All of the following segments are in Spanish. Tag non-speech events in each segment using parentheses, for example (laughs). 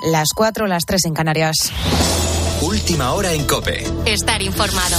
Las 4, las 3 en Canarias. Última hora en Cope. Estar informado.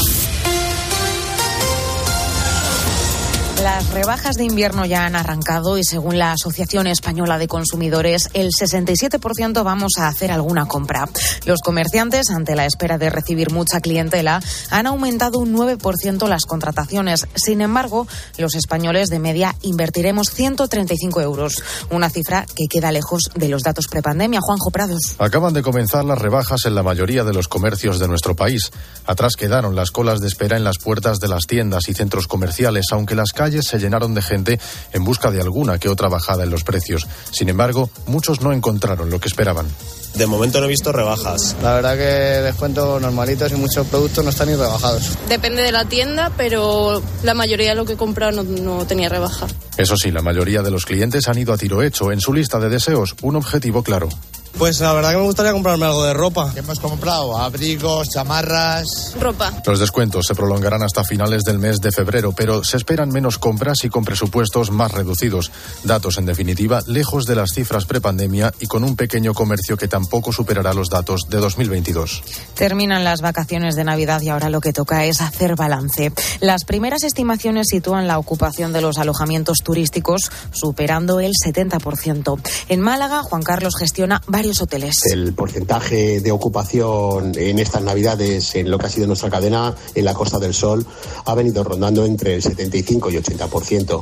Las rebajas de invierno ya han arrancado y según la Asociación Española de Consumidores, el 67% vamos a hacer alguna compra. Los comerciantes, ante la espera de recibir mucha clientela, han aumentado un 9% las contrataciones. Sin embargo, los españoles de media invertiremos 135 euros, una cifra que queda lejos de los datos prepandemia. Juanjo Prados. Acaban de comenzar las rebajas en la mayoría de los comercios de nuestro país. Atrás quedaron las colas de espera en las puertas de las tiendas y centros comerciales, aunque las calles se llenaron de gente en busca de alguna que otra bajada en los precios. Sin embargo, muchos no encontraron lo que esperaban. De momento no he visto rebajas. La verdad que descuentos normalitos y muchos productos no están ni rebajados. Depende de la tienda, pero la mayoría de lo que he comprado no, no, tenía rebaja. Eso sí, la mayoría de los clientes han ido a tiro hecho. En su lista de deseos, un objetivo claro. Pues la verdad que me gustaría comprarme algo de ropa. ¿Qué hemos comprado? Abrigos, chamarras. Ropa. Los descuentos se prolongarán hasta finales del mes de febrero, pero se esperan menos compras y con presupuestos más reducidos. Datos, en definitiva, lejos de las cifras prepandemia y con un pequeño comercio que tampoco superará los datos de 2022. Terminan las vacaciones de Navidad y ahora lo que toca es hacer balance. Las primeras estimaciones sitúan la ocupación de los alojamientos turísticos superando el 70%. En Málaga, Juan Carlos gestiona varios hoteles. El porcentaje de ocupación en estas Navidades, en lo que ha sido nuestra cadena en la Costa del Sol, ha venido rondando entre el 75 y 80%.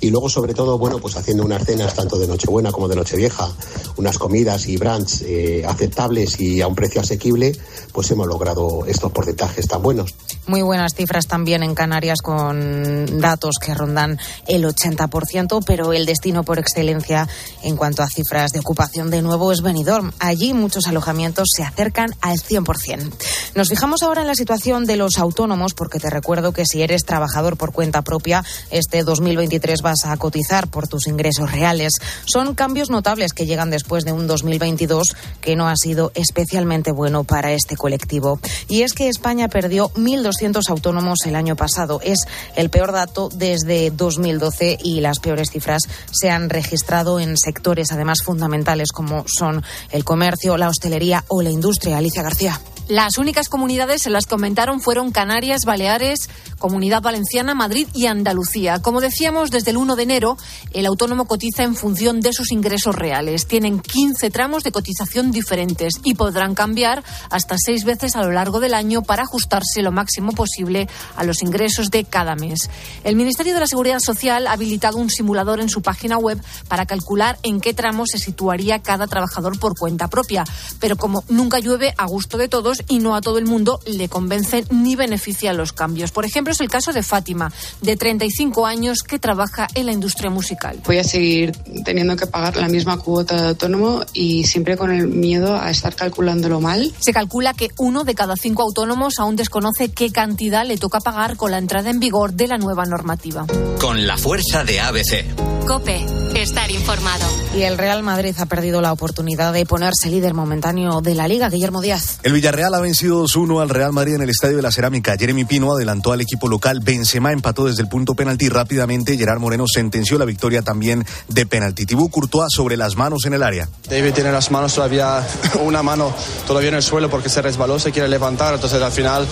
Y luego, sobre todo, bueno, pues haciendo unas cenas tanto de Nochebuena como de Nochevieja, unas comidas y brunch eh, aceptables y a un precio asequible, pues hemos logrado estos porcentajes tan buenos. Muy buenas cifras también en Canarias con datos que rondan el 80%, pero el destino por excelencia en cuanto a cifras de ocupación de nuevo es Benidorm. Allí muchos alojamientos se acercan al 100%. Nos fijamos ahora en la situación de los autónomos porque te recuerdo que si eres trabajador por cuenta propia, este 2023 vas a cotizar por tus ingresos reales. Son cambios notables que llegan después de un 2022 que no ha sido especialmente bueno para este colectivo. Y es que España perdió 1.200 autónomos el año pasado. Es el peor dato desde 2012 y las peores cifras se han registrado en sectores además fundamentales como son el comercio, la hostelería o la industria. Alicia García. Las únicas comunidades en las que aumentaron fueron Canarias, Baleares, Comunidad Valenciana, Madrid y Andalucía. Como decíamos, desde el 1 de enero, el autónomo cotiza en función de sus ingresos reales. Tienen 15 tramos de cotización diferentes y podrán cambiar hasta seis veces a lo largo del año para ajustarse lo máximo posible a los ingresos de cada mes. El Ministerio de la Seguridad Social ha habilitado un simulador en su página web para calcular en qué tramo se situaría cada trabajador por cuenta propia. Pero como nunca llueve a gusto de todos, y no a todo el mundo le convencen ni benefician los cambios. Por ejemplo, es el caso de Fátima, de 35 años, que trabaja en la industria musical. Voy a seguir teniendo que pagar la misma cuota de autónomo y siempre con el miedo a estar calculándolo mal. Se calcula que uno de cada cinco autónomos aún desconoce qué cantidad le toca pagar con la entrada en vigor de la nueva normativa. Con la fuerza de ABC. Cope, estar informado. Y el Real Madrid ha perdido la oportunidad de ponerse líder momentáneo de la Liga, Guillermo Díaz. El Villarreal ha vencido 2-1 al Real Madrid en el Estadio de la Cerámica. Jeremy Pino adelantó al equipo local. Benzema empató desde el punto penalti rápidamente. Gerard Moreno sentenció la victoria también de penalti. Tibú Courtois sobre las manos en el área. David tiene las manos todavía, (laughs) una mano todavía en el suelo porque se resbaló, se quiere levantar. Entonces al final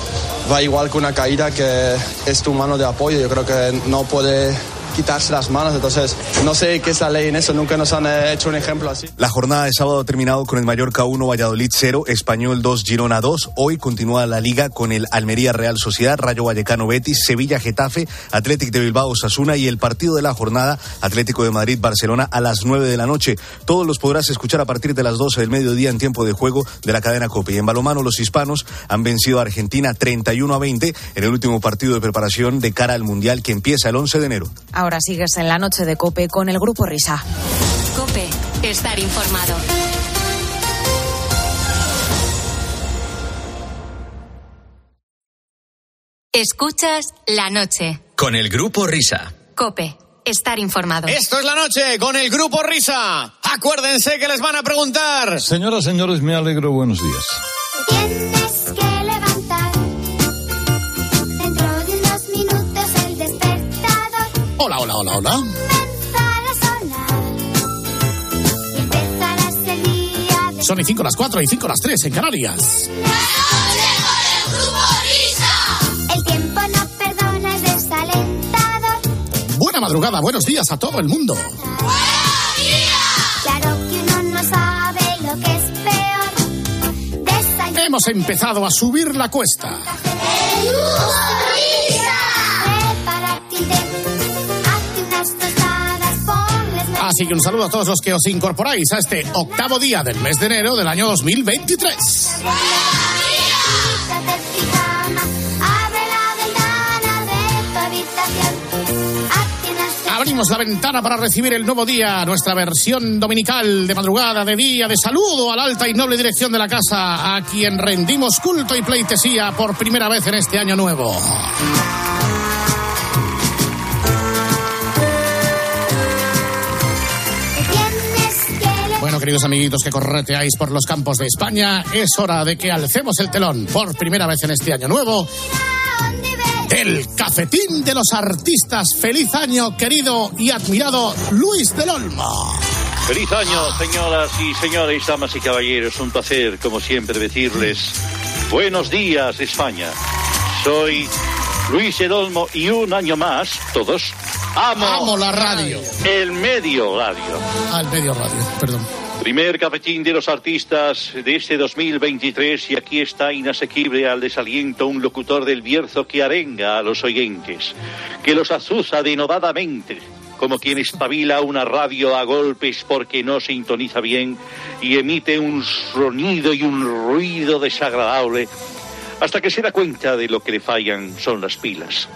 va igual que una caída que es tu mano de apoyo. Yo creo que no puede quitarse las manos. Entonces, no sé qué es la ley en eso, nunca nos han eh, hecho un ejemplo así. La jornada de sábado ha terminado con el Mallorca 1, Valladolid 0, Español 2, Girona 2. Hoy continúa la liga con el Almería Real Sociedad, Rayo Vallecano Betis, Sevilla Getafe, Atlético de Bilbao Sasuna y el partido de la jornada Atlético de Madrid Barcelona a las 9 de la noche. Todos los podrás escuchar a partir de las 12 del mediodía en tiempo de juego de la cadena COPE. Y en balomano los hispanos han vencido a Argentina 31 a 20 en el último partido de preparación de cara al Mundial que empieza el 11 de enero. Ahora sigues en la noche de Cope con el Grupo Risa. Cope, estar informado. Escuchas la noche. Con el Grupo Risa. Cope, estar informado. Esto es la noche con el Grupo Risa. Acuérdense que les van a preguntar. Señoras, señores, me alegro. Buenos días. Tienes que levantar. Dentro de unos minutos el despertador. Hola, hola, hola, hola. Son y 5 las 4 y 5 las 3 en Canarias. El tiempo no perdona, es desalentador. Buena madrugada, buenos días a todo el mundo. Claro que uno no sabe lo que es peor. Desayuno. Hemos empezado a subir la cuesta. Prepárate un té. Hazte unas Así que un saludo a todos los que os incorporáis a este octavo día del mes de enero del año 2023. quítate el pijama. Abre la ventana de tu habitación. Hazte unas Abrimos la ventana para recibir el nuevo día, nuestra versión dominical de madrugada, de día, de saludo a la alta y noble dirección de la casa, a quien rendimos culto y pleitesía por primera vez en este año nuevo. Queridos amiguitos que correteáis por los campos de España, es hora de que alcemos el telón por primera vez en este año nuevo del cafetín de los artistas. Feliz año, querido y admirado Luis del Olmo. Feliz año, señoras y señores, damas y caballeros. Un placer, como siempre, decirles buenos días, España. Soy Luis Edolmo y un año más, todos, amo, Amo la radio. el medio radio. Al medio radio, perdón. Primer cafetín de los artistas de este 2023 y aquí está inasequible al desaliento un locutor del Bierzo que arenga a los oyentes, que los azuza denodadamente, como quien espabila una radio a golpes porque no sintoniza bien y emite un sonido y un ruido desagradable hasta que se da cuenta de lo que le fallan son las pilas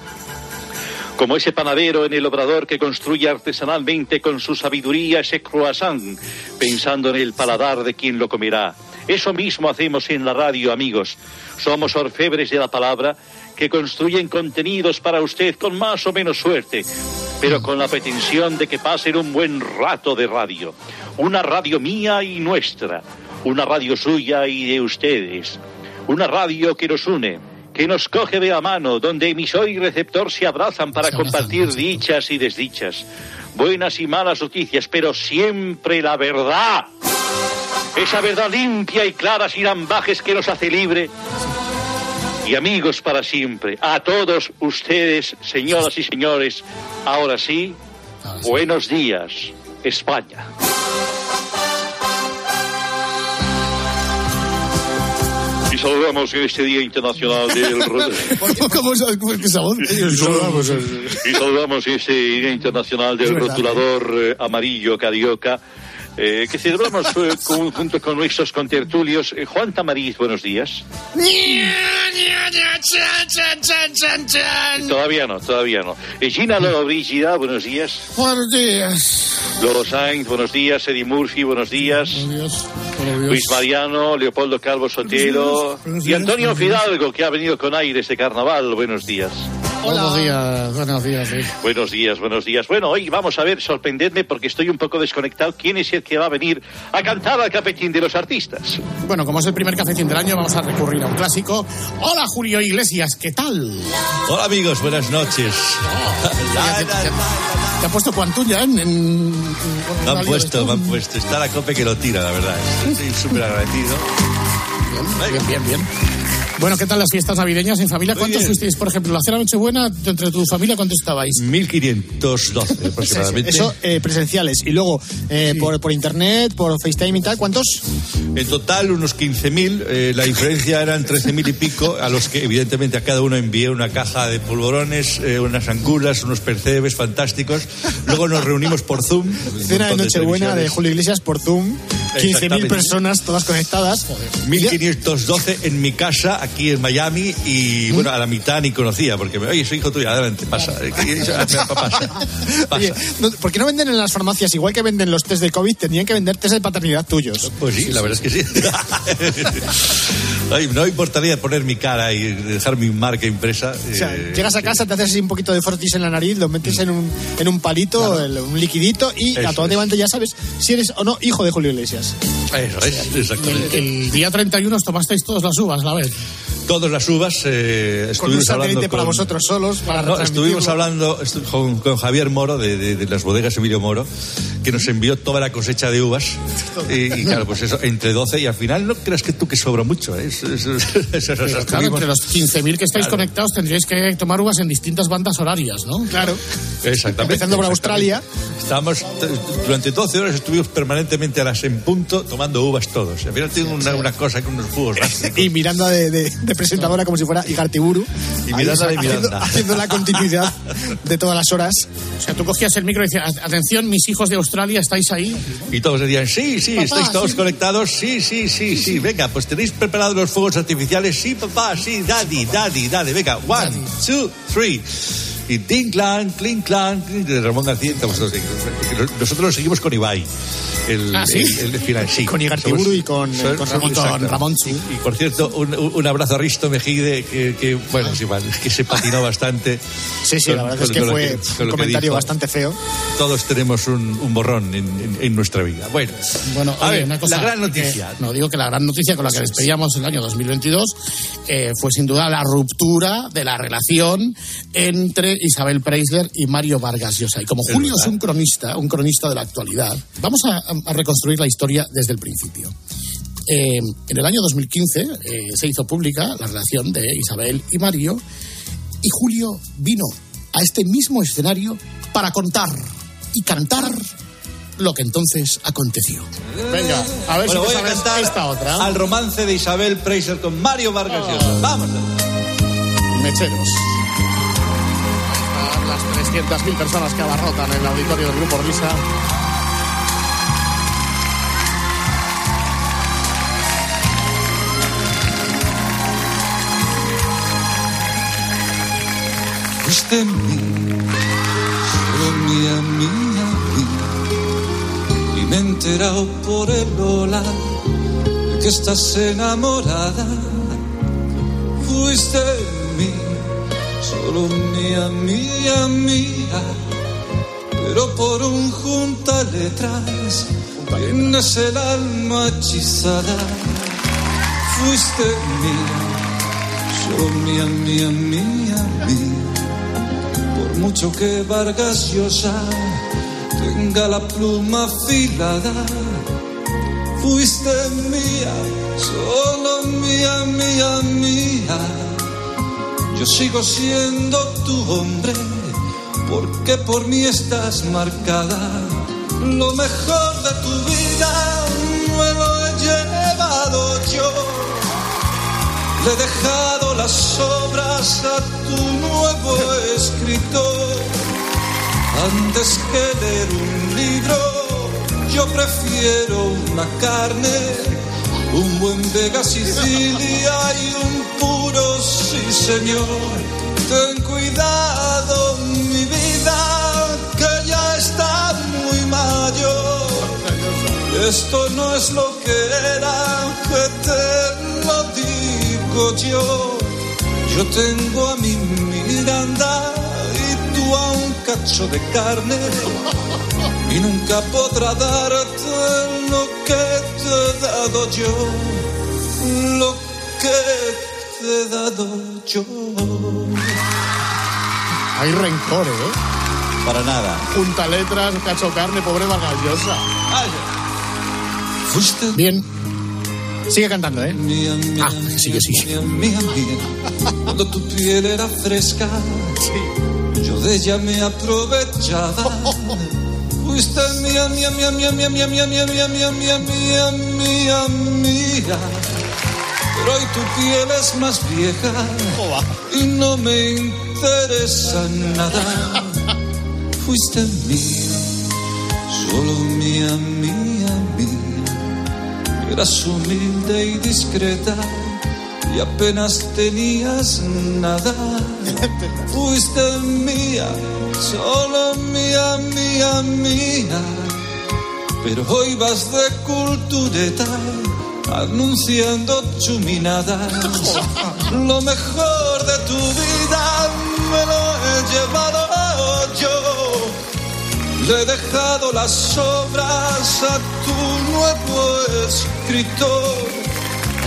como ese panadero en el obrador que construye artesanalmente con su sabiduría ese croissant, pensando en el paladar de quien lo comerá. Eso mismo hacemos en la radio, amigos. Somos orfebres de la palabra que construyen contenidos para usted con más o menos suerte, pero con la pretensión de que pasen un buen rato de radio. Una radio mía y nuestra, una radio suya y de ustedes. Una radio que nos une, que nos coge de la mano, donde emisor y receptor se abrazan para compartir dichas y desdichas, buenas y malas noticias, pero siempre la verdad. Esa verdad limpia y clara, sin ambajes que nos hace libre. Y amigos para siempre, a todos ustedes, señoras y señores, ahora sí, buenos días, España. Saludamos en este Día Internacional del (laughs) Ro- ¿Cómo sabes esa voz? y saludamos, y saludamos en este Día Internacional del. Rotulador eh, Amarillo Carioca, eh, que celebramos eh, con- junto con nuestros contertulios. Eh, Juan Tamariz, buenos días. Todavía no, todavía no. Eh, Gina Lolo Brígida, buenos días. Buenos días. Lolo Sainz, buenos días. Eddie Murphy, buenos días. Luis Mariano, Leopoldo Calvo Sotelo y Antonio. Fidalgo, que ha venido con aires de carnaval. Buenos días. Buenos días, buenos días. sí. Buenos días, buenos días. Bueno, hoy vamos a ver, sorprendedme porque estoy un poco desconectado. ¿Quién es el que va a venir a cantar al cafetín de los artistas? Bueno, como es el primer cafetín del año, vamos a recurrir a un clásico. Hola, Julio Iglesias, ¿qué tal? Hola amigos, buenas noches. Te, ha puesto Cuantuña en... en- en- Me han puesto, me han esto. puesto. Está la cope que lo tira, la verdad. Estoy súper agradecido. Bien, bien, bien. Bueno, ¿qué tal las fiestas navideñas en familia? ¿Cuántos fuisteis, por ejemplo, la cena Nochebuena, entre tu familia, cuántos estabais? 1512 (laughs) aproximadamente. Eso eh, presenciales. Y luego eh, por, por internet, por FaceTime y tal, ¿cuántos? En total, unos 15.000. eh, la diferencia eran 13.000 y pico, a los que evidentemente a cada uno envié una caja de polvorones, eh, unas angulas, unos percebes fantásticos. Luego nos reunimos por Zoom. Cena de Nochebuena de televisiones. Julio Iglesias por Zoom. 15.000 Exactamente. personas, todas conectadas. 1512 en mi casa, aquí en Miami, y bueno, a la mitad ni conocía, porque, oye, soy hijo tuyo, adelante, pasa. Eh, Pasa, (laughs) pasa. Oye, ¿por qué no venden en las farmacias, igual que venden los test de COVID, tendrían que vender test de paternidad tuyos? Pues sí, la verdad es que sí. (laughs) Ay, no me importaría poner mi cara y dejar mi marca impresa. O sea, eh, llegas a casa, te haces así un poquito de frotis en la nariz, lo metes en un, en un palito, el- un liquidito, y Eso automáticamente ya sabes si eres o no hijo de Julio Iglesias. Eso es, El, exactamente. el día 31 os tomasteis todas las uvas, la vez. Todas las uvas. eh, Con un estuvimos hablando para con- vosotros solos, para No, estuvimos hablando estu- con, con Javier Moro de, de- de las bodegas Emilio Moro, que nos envió toda la cosecha de uvas. Y, y claro, pues eso, entre 12 y al final no creas que tú que sobra mucho. ¿eh? Eso- eso- eso- (laughs) eso- Pero eso- claro, estuvimos- entre los 15.000 que estáis Claro. conectados tendríais que tomar uvas en distintas bandas horarias, ¿no? Claro. Exactamente. Empezando por. Australia. Estábamos, t- durante 12 horas estuvimos permanentemente a las en punto tomando uvas todos. Y al final tengo una, una cosa con unos jugos. (laughs) Y Miranda de, de- de presentadora como si fuera Igartiburu. Y Ahí, Miranda de haciendo, Miranda. haciendo la continuidad de todas las horas. O sea, tú cogías el micro y decías, atención, mis hijos de Australia, ¿estáis ahí? Y todos decían, sí, sí, Papá, estáis todos sí. conectados, sí, sí, sí, sí, venga, pues tenéis preparados los fuegos artificiales, sí, papá, sí, daddy, daddy, daddy, venga, one, two, three. Y ting, clan, clink, clan, de Ramón García, nosotros lo seguimos con Ibai. El, Ah, ¿sí? el, el final, sí. Con Igartiburu y con, somos- con Ramón, con Ramón. Y por cierto, un, un abrazo a Risto Mejide, que, que, bueno, sí, vale, que se patinó bastante. Sí, sí, la verdad es que fue un comentario bastante feo. Todos tenemos un, un borrón en, en- en nuestra vida. Bueno, Bueno, a oye, ver, una cosa la gran que- noticia. no, digo que la gran noticia con la que despedíamos el año 2022 eh, fue sin duda la ruptura de la relación entre Isabel Preisler y Mario Vargas Llosa. Y como Es Julio es un cronista, un cronista de la actualidad, vamos a, a reconstruir la historia desde el principio. Eh, en el año 2015 eh, se hizo pública la relación de Isabel y Mario y Julio vino a este mismo escenario para contar y cantar lo que entonces aconteció. Venga, a ver Bueno, si voy a cantar esta otra. al romance de Isabel Preiser con Mario Vargas Ah. Llosa. Vamos. Mecheros. Están las 300.000 personas que abarrotan el auditorio del Grupo Risa. Fuiste mía, solo mía, mía, mía. Y me he enterado por el Lola de que estás enamorada. Fuiste mía, solo mía, mía, mía. Pero por un junta letras tienes el alma hechizada. Fuiste mía, solo mía, mía, mía, mía. Por mucho que Vargas Llosa tenga la pluma afilada, fuiste mía, solo mía, mía, mía. Yo sigo siendo tu hombre, porque por mí estás marcada. Lo mejor de tu vida me lo he llevado yo. Le he dejado las obras a tu nuevo escritor. Antes que leer un libro, yo prefiero una carne, un buen Vega Sicilia y un puro sí señor. Ten cuidado, mi vida, que ya está muy mayor. Esto no es lo que era, que te lo digo yo. Yo tengo a mi Miranda y tú a un cacho de carne. Y nunca podrá darte lo que te he dado yo. Lo que te he dado yo. Hay rencor, ¿eh? Para nada. Junta letras, cacho carne, pobre Vargas Llosa. Fuiste Bien. Sigue cantando, ¿eh? Mía, mía, Ah, sigue, sigue. mía, mía, mía. Cuando tu piel era fresca, yo de ella me aprovechaba. (laughs) Fuiste mía, mía, mía, mía, mía, mía, mía, mía, mía, mía, mía, mía, mía, mía. Pero hoy tu piel es más vieja y no me interesa nada. Fuiste mía, solo mía, mía, mía. Eras humilde y discreta y apenas tenías nada. Fuiste mía, solo mía, mía, mía. Pero hoy vas de cultureta anunciando chuminadas. Lo mejor de tu vida me lo he llevado yo. Le he dejado las obras a tu nuevo escritor.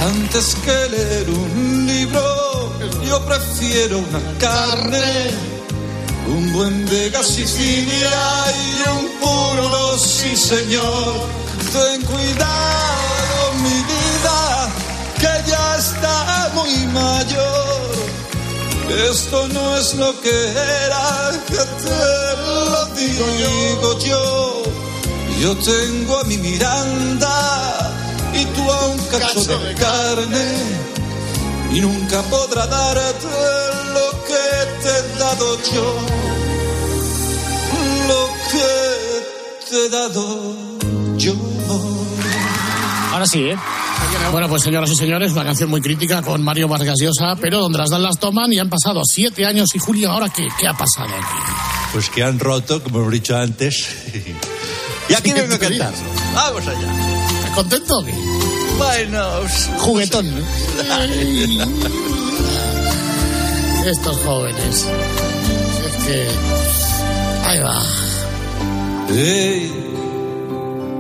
Antes que leer un libro, yo prefiero una carne, un buen Vega Sicilia y un puro sí señor. Ten cuidado mi vida, que ya está muy mayor. Esto no es lo que era, que te lo digo yo. Yo tengo a mi Miranda y tú a un cacho de carne y nunca podrá darte lo que te he dado yo, lo que te he dado yo. Ahora sí, ¿eh? Bueno, pues señoras y señores, una canción muy crítica con Mario Vargas Llosa, pero donde las dan las toman y han pasado siete años y Julio, ¿ahora qué, qué ha pasado aquí? Pues que han roto, como hemos dicho antes. (laughs) y aquí vengo a cantar. Vamos allá. ¿Estás contento o qué? Bueno, Juguetón. Estos jóvenes. Es que... Ahí va. Hey,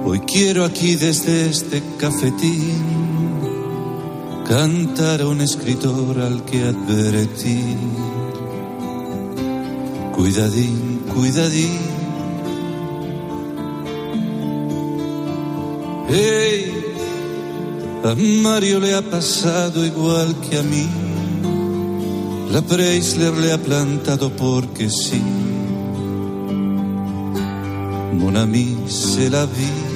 hoy quiero aquí desde este cafetín cantar a un escritor al que advertí. Cuidadín, cuidadín. Hey, a Mario le ha pasado igual que a mí. La Preisler le ha plantado porque sí. Mon ami, c'est la vie.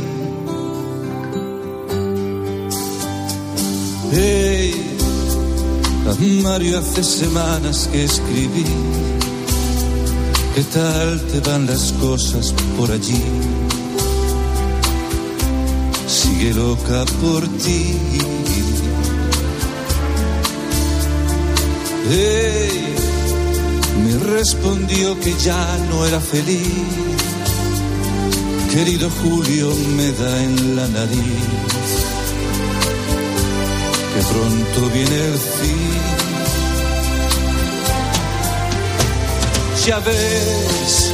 Hey, a Mario hace semanas que escribí. ¿Qué tal te van las cosas por allí? Sigue loca por ti. Me respondió que ya no era feliz. Querido Julio, me da en la nariz que pronto viene el fin. Ya ves,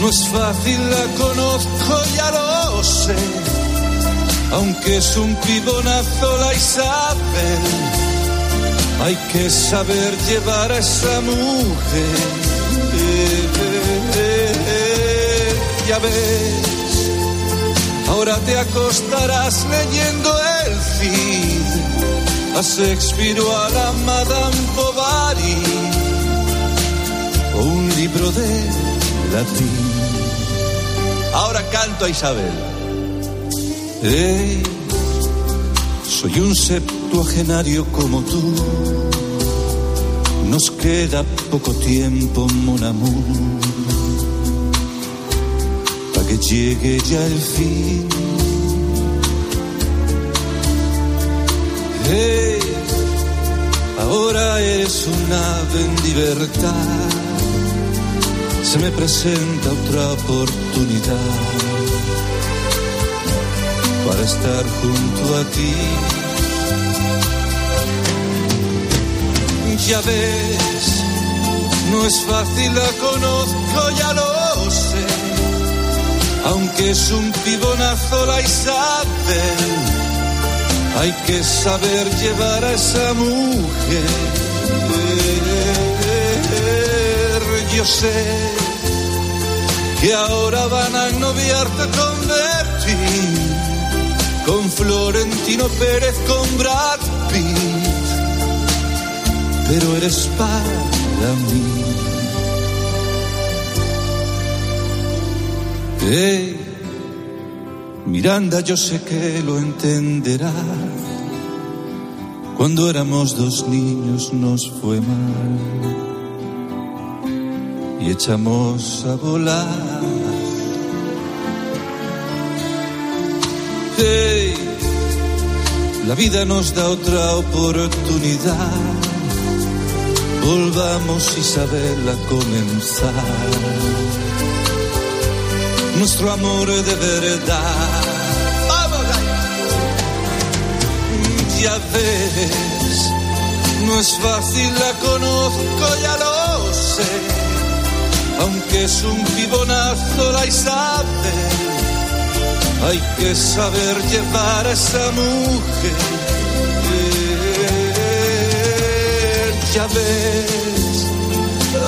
no es fácil, la conozco, ya lo sé. Aunque es un pibonazo la Isabel, hay que saber llevar a esa mujer. Ya ves, ahora te acostarás leyendo el Cid, a Shakespeare o a la Madame Bovary o un libro de latín. Ahora canto a Isabel. Hey, soy un septuagenario como tú. Nos queda poco tiempo, mon amour, para que llegue ya el fin. Hey, ahora eres un ave en libertad se me presenta otra oportunidad para estar junto a ti. Ya ves, no es fácil, la conozco, ya lo sé. Aunque es un pibonazo la Isabel, hay que saber llevar a esa mujer. Yo sé que ahora van a noviarte con con Florentino Pérez, con Brad Pitt, pero eres para mí. Hey, Miranda, yo sé que lo entenderá. Cuando éramos dos niños nos fue mal y echamos a volar. La vida nos da otra oportunidad. Volvamos Isabel a comenzar. Nuestro amor de verdad. ¡Vamos Ya ves, no es fácil, la conozco, ya lo sé aunque es un pibonazo la Isabel, hay que saber llevar a esa mujer. Ya ves,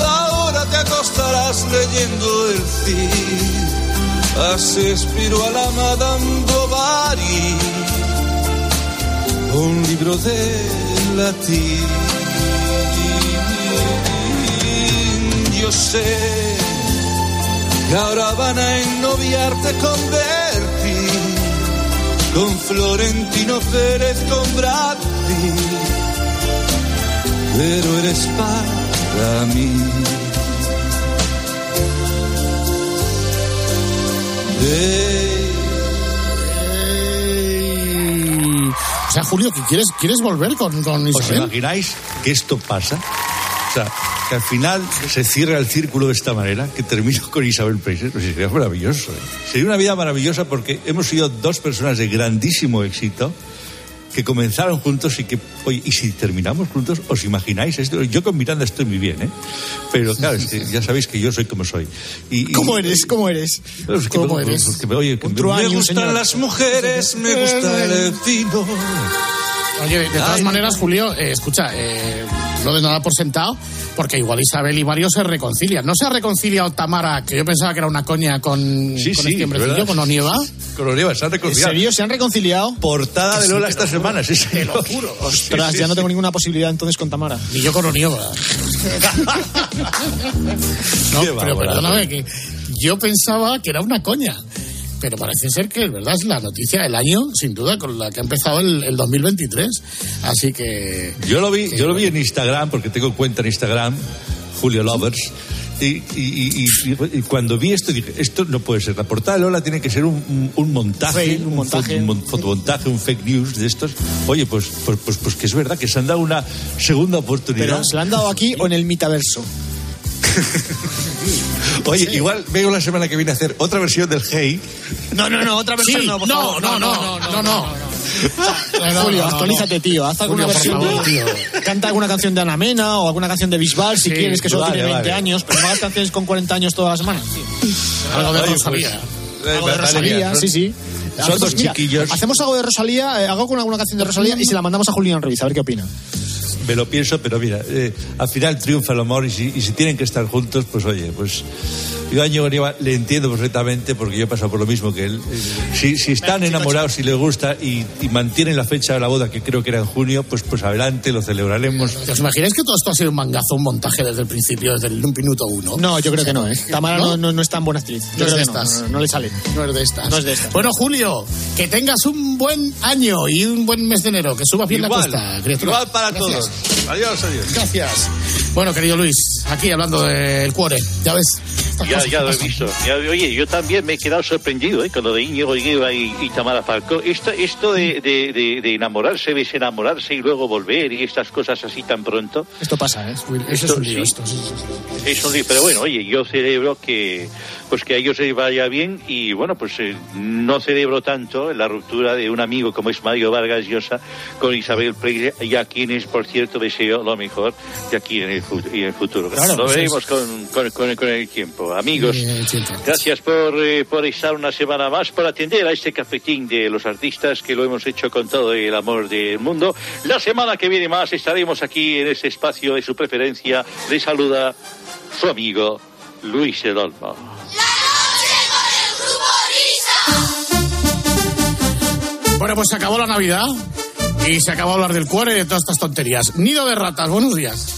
ahora te acostarás leyendo el Cid a Shakespeare o a la Madame Bovary, un libro de latín. Yo sé que ahora van a ennoviarte con Berti, con Florentino Pérez, con Brad Pitt, pero eres para mí. O sea, Julio, que quieres, quieres volver con, con ¿Os Isabel? imagináis que esto pasa? O sea, que al final se cierra el círculo de esta manera, que termino con Isabel Preisler, pues sería maravilloso. ¿eh? Sería una vida maravillosa porque hemos sido dos personas de grandísimo éxito que comenzaron juntos y que, oye, y si terminamos juntos, ¿os imagináis esto? Yo con Miranda estoy muy bien, ¿eh? Pero claro, es que ya sabéis que yo soy como soy. Y, y- ¿Cómo eres? ¿Cómo eres? pues, que ¿Cómo me- eres? pues, que me- oye, que me- Me gustan las mujeres, me gusta el vino. Oye, de todas Ay, maneras, Julio, eh, escucha, eh, no des nada por sentado, porque igual Isabel y Mario se reconcilian. ¿No se ha reconciliado Tamara, que yo pensaba que era una coña con, Sí, con sí, este con Onieva? Con Oliva, se han ¿En reconciliado. serio? ¿Se han reconciliado? Portada de Lola esta semana, sí, sí. Te lo juro. Ostras, ya no tengo ninguna posibilidad entonces con Tamara. Ni yo con Onieva. (laughs) no, Qué pero perdóname, que yo pensaba que era una coña. Pero parece ser que, verdad, es la noticia del año, sin duda, con la que ha empezado el, el 2023. Así que... Yo lo vi, yo lo vi en Instagram, porque tengo cuenta en Instagram, Julio Lovers. Y, y- y- y- y cuando vi esto dije, esto no puede ser. La portada de Lola tiene que ser un, un- un montaje, un montaje. fo- un mon- fotomontaje, un fake news de estos. Oye, pues, pues, pues, pues que es verdad que se han dado una segunda oportunidad. Pero se la han dado aquí o en el metaverso. (laughs) Oye, igual vengo la semana que viene a hacer otra versión del Hey. No, no, no, otra versión Sí, no, por no, favor. no, no, no, no. Julio, actualízate, tío. Haz alguna versión. tío. Canta alguna canción de Ana Mena o alguna canción de Bisbal si Sí, quieres, que solo vale, tiene 20 vale. años, pero no hagas canciones con 40 años toda la semana. Algo de Oye, Rosalía. pues, Algo de eh, Rosalía, sí, sí. Son Hacemos- dos chiquillos. Hacemos algo de Rosalía, eh, hago con alguna canción de Rosalía y se la mandamos a Julián Ruiz, a ver qué opina. Me lo pienso, pero mira, eh, al final triunfa el amor y si, y si tienen que estar juntos, pues oye, pues yo a Ñigo Nieva le entiendo perfectamente porque yo he pasado por lo mismo que él. Si, si están enamorados y les gusta y, y mantienen la fecha de la boda, que creo que era en junio, pues pues adelante, lo celebraremos. ¿Os imagináis que todo esto ha sido un mangazo, un montaje desde el principio, desde el minuto uno? No, yo creo que no, ¿eh? Tamara no, ¿No? no, no es tan buena actriz. Yo No es creo que no, estas. no, no le sale. No es de estas. No es de estas. Bueno, Julio, que tengas un buen año y un buen mes de enero, que subas bien la costa, criatura. igual para Gracias. todos. Adiós, adiós. Gracias. Bueno, querido Luis, aquí hablando del cuore, ya ves. Ya, ya lo he visto. Ya, oye, yo también me he quedado sorprendido ¿eh? con lo de Íñigo Higuera y, y Tamara Falcó. Esto, esto de, de- de- de enamorarse, desenamorarse y luego volver y estas cosas así tan pronto, Esto pasa, ¿eh? Eso es Esto un lío, sí. esto. sí, sí, sí. es un lío. Pero bueno, oye, yo celebro que pues que a ellos les vaya bien y bueno, pues eh, no celebro tanto la ruptura de un amigo como es Mario Vargas Llosa con Isabel Preisler y a quienes, por cierto, deseo lo mejor de aquí en el, y en el futuro. Claro, lo pues veremos con, con- con- con el tiempo. Amigos. Gracias por, eh, por estar una semana más, por atender a este cafetín de los artistas que lo hemos hecho con todo el amor del mundo. La semana que viene más estaremos aquí en este espacio de su preferencia. Le saluda su amigo Luis Edolmo. Bueno, pues se acabó la Navidad y se acabó hablar del cuore y de todas estas tonterías. Nido de ratas, buenos días.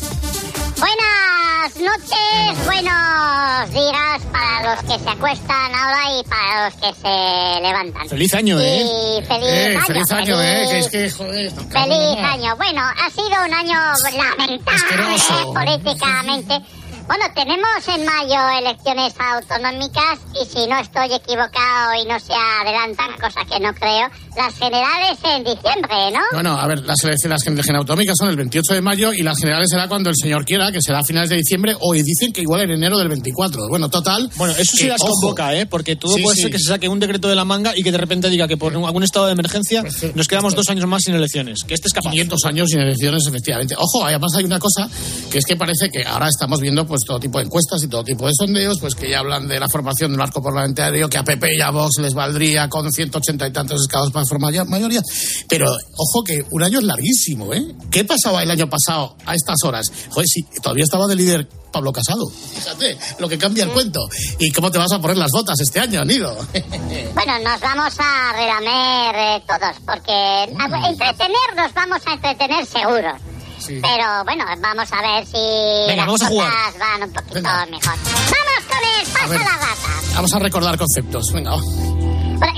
Buenas noches, buenos días para los que se acuestan ahora y para los que se levantan. Feliz año, ¿eh? Y feliz Eh, año. feliz año, eh, que es feliz- que, joder. Feliz año. Bueno, ha sido un año lamentable (laughs) políticamente. Bueno, tenemos en mayo elecciones autonómicas y si no estoy equivocado y no se adelantan, cosa que no creo, las generales en diciembre, ¿no? Bueno, a ver, las elecciones las autonómicas son el 28 de mayo y las generales será cuando el señor quiera, que será a finales de diciembre, o dicen que igual en enero del 24. Bueno, total. Bueno, eso sí las ojo, convoca, ¿eh? Porque todo Sí, puede sí. ser que se saque un decreto de la manga y que de repente diga que por algún estado de emergencia nos quedamos dos años más sin elecciones. Que este es capaz. 500 años sin elecciones, efectivamente. Ojo, además hay una cosa que es que parece que ahora estamos viendo pues pues todo tipo de encuestas y todo tipo de sondeos, pues que ya hablan de la formación del arco parlamentario, que a PP y a Vox les valdría con 180 y tantos escados para formar ya- mayoría. Pero ojo que un año es larguísimo, ¿eh? ¿Qué pasaba el año pasado a estas horas? Joder, sí, todavía estaba de líder Pablo Casado. Fíjate, lo que cambia el cuento. ¿Y cómo te vas a poner las botas este año, Nido? (laughs) Bueno, nos vamos a relamer eh, todos, porque a- entretenernos vamos a entretener seguro. Pero bueno, vamos a ver si Venga, las vamos a jugar. cosas van un poquito Venga. mejor. ¡Vamos con el pasa ver. la rata! Vamos a recordar conceptos. Venga,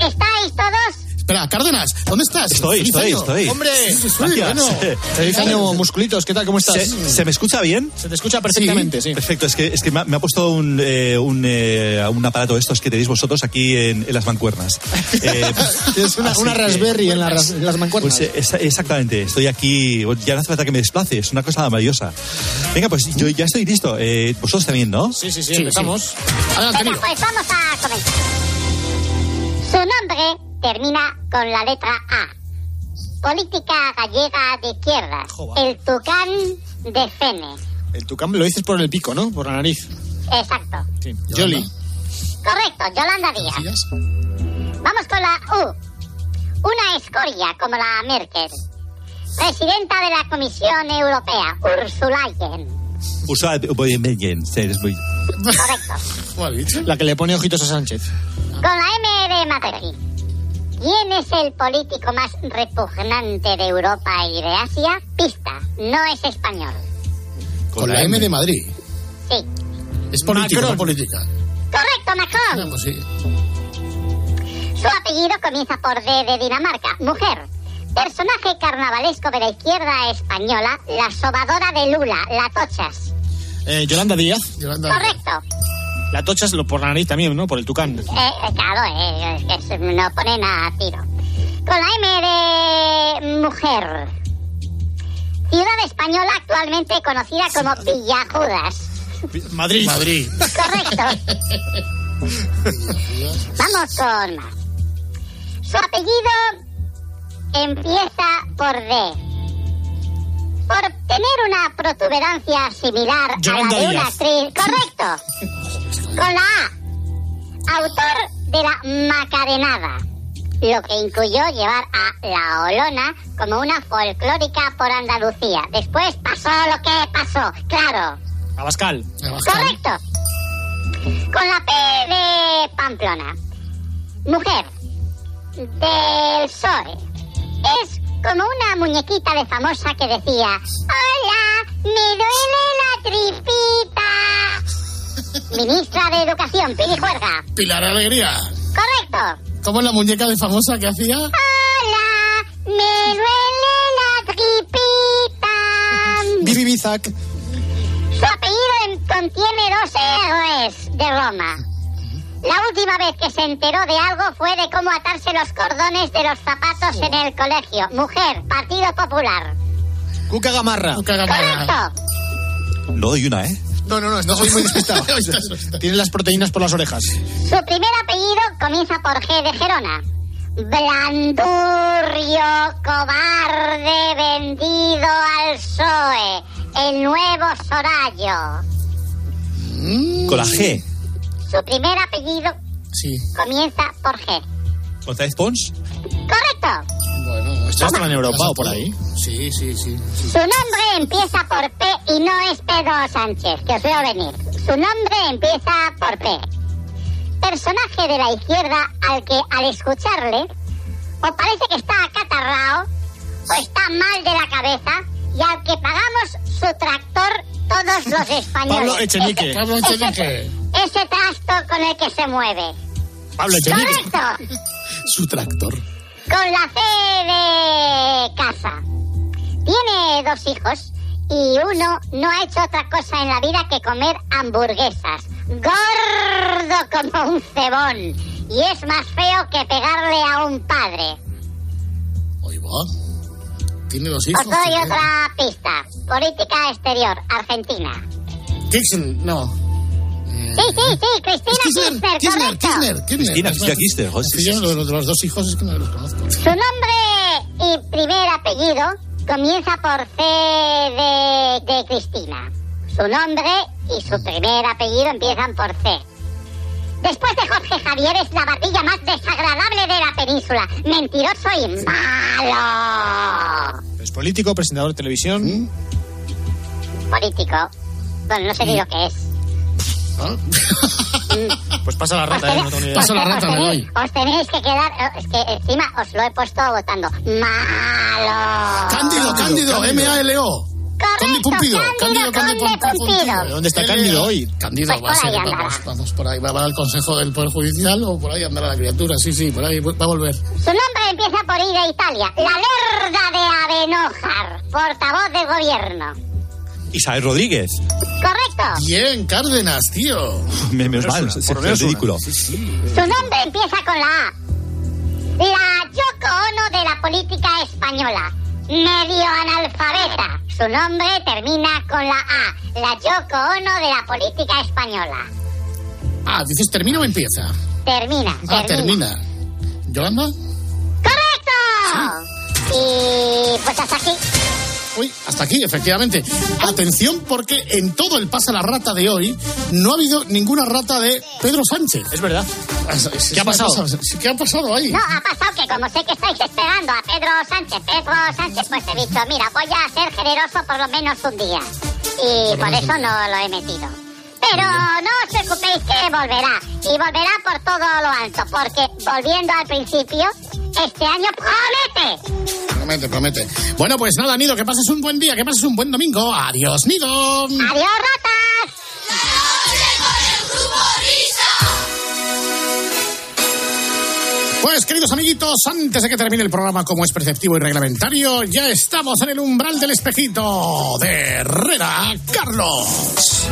¿Estáis todos? Espera, Cárdenas, ¿dónde estás? Estoy, estoy, año. estoy. Hombre, Sí, sí, estoy, bueno. Feliz año, musculitos. ¿Qué tal? ¿Cómo estás? ¿Se, se me escucha bien? Se te escucha perfectamente, sí. Perfecto, es que, es que me, ha, me ha puesto un, eh, un, eh, un aparato de estos que tenéis vosotros aquí en, en las mancuernas. (laughs) Eh, Tienes una, una que- Raspberry en, la en las mancuernas. Pues eh, es- exactamente, estoy aquí, ya no hace falta que me desplace, es una cosa maravillosa. Venga, pues yo ya estoy listo, eh, vosotros también, ¿no? sí, sí, sí, empezamos. Adelante, Venga, pues vamos a comenzar. Su nombre termina con la letra A. Política gallega de izquierdas. El Tucán de Fene. El tucán lo dices por el pico, ¿no? Por la nariz. Exacto. Sí. Correcto, Yolanda Díaz. Vamos con la U. Una escoria como la Merkel. Presidenta de la Comisión Europea, Ursula Leyen. Correcto. La que le pone ojitos a Sánchez. Con la M de Madrid. ¿Quién es el político más repugnante de Europa y de Asia? Pista, no es español. Con la M de Madrid. Sí. Es política, Macron. no política. Correcto, Macron. Pues sí. Su apellido comienza por D de Dinamarca. Mujer. Personaje carnavalesco de la izquierda española, la sobadora de Lula, la Tochas. Eh, Yolanda Díaz. Correcto. La tochas lo- por la nariz también, ¿no? Por el tucán. Eh, eh, claro, eh, es que no ponen a tiro. Con la M de mujer. Ciudad española actualmente conocida como Villajudas. Madrid. Madrid. Correcto. Vamos con más. Su apellido empieza por D. Por tener una protuberancia similar Yolanda a la de una actriz. Correcto. Con la A. Autor de la Macarenada. Lo que incluyó llevar a la Olona como una folclórica por Andalucía. Después pasó lo que pasó, claro. Abascal. Correcto. Con la P de Pamplona. Mujer. Del PSOE. Es como una muñequita de famosa que decía: Hola, me duele la tripita. Ministra de Educación, Pili Juerga. Pilar Alegría. Correcto. ¿Cómo es la muñeca de famosa que hacía? Hola, me duele la tripita. (laughs) Bibi Bizac. Su apellido en- contiene dos R's de Roma. La última vez que se enteró de algo fue de cómo atarse los cordones de los zapatos en el colegio. Mujer, Partido Popular. Cuca Gamarra. Correcto. No doy una, ¿eh? No, no, no, no soy muy despistado. (laughs) Tiene las proteínas por las orejas. Su primer apellido comienza por G de Gerona. Blandurrio, cobarde, vendido al PSOE. El nuevo Sorallo. Con la G. Su primer apellido Sí. comienza por G. González Pons. Correcto. Bueno, ¿Esto estaba en Europa o por ahí? Sí, sí, sí. sí. Su nombre empieza por P y no es Pedro Sánchez, que os veo venir. Su nombre empieza por P. Personaje de la izquierda al que al escucharle o parece que está acatarrao o está mal de la cabeza y al que pagamos su tractor todos los (laughs) españoles. Pablo Echenique. Ese- Pablo Echenique. Ese, ese trasto con el que se mueve. Pablo Echenique. Correcto. (laughs) Su tractor. Con la C de casa. Tiene dos hijos y uno no ha hecho otra cosa en la vida que comer hamburguesas. Gordo como un cebón. Y es más feo que pegarle a un padre. Va. Tiene dos Os hijos. doy tiene- otra pista. Política exterior, Argentina. Kirchner, no. Sí, sí, sí, Cristina Kirchner, Kirchner, Kirchner. Cristina, Cristina Kirchner, joder, sí, Sí, sí, yo. Los, los dos hijos es que no los conozco. Su nombre y primer apellido comienza por C de, de Cristina. Su nombre y su primer apellido empiezan por C. Después de Jorge Javier es la barbilla más desagradable de la península. Mentiroso y malo. Es político, presentador de televisión. Político. Bueno, no sé ni lo que es. (laughs) Pues pasa la rata, ¿eh? No tengo ni idea. Os tenéis- Os tenéis que quedar... eh, Es que encima os lo he puesto votando. Malo. Cándido, Cándido, M-A-L-O. Pumpido, Cándido, Conde Pumpido. ¿Dónde está Cándido hoy? Cándido Pues va a ser, vamos, vamos por ahí, va, al Consejo del Poder Judicial o por ahí andará la criatura, sí, sí, por ahí va a volver. Su nombre empieza por I de Italia. La Lerda de Avenojar, portavoz del gobierno. Isabel Rodríguez. Correcto. Bien, Cárdenas, tío. Me- (laughs) Menos mal, es, es ridículo. Su nombre empieza con la A. La Yoko Ono de la política española. Medio analfabeta. Su nombre termina con la A. La Yoko Ono de la política española. Ah, dices termina o empieza. Termina, Ah, termina. termina. ¿Yolanda? ¡Correcto! Y pues hasta aquí. Uy, hasta aquí, efectivamente. Atención, porque en todo el Pasa la Rata de hoy no ha habido ninguna rata de Pedro Sánchez. Es verdad. ¿Qué ha pasado? ¿Qué ha pasado ahí? No, ha pasado que como sé que estáis esperando a Pedro Sánchez, Pedro Sánchez, pues he dicho, mira, voy a ser generoso por lo menos un día. Y por eso no lo he metido. Pero no os preocupéis que volverá. Y volverá por todo lo alto, porque volviendo al principio, este año promete. Promete, promete. Bueno, pues nada, Nido, que pases un buen día, que pases un buen domingo. Adiós, Nido. ¡Adiós, ratas! Pues, queridos amiguitos, antes de que termine el programa como es preceptivo y reglamentario, ya estamos en el umbral del espejito de Herrera Carlos.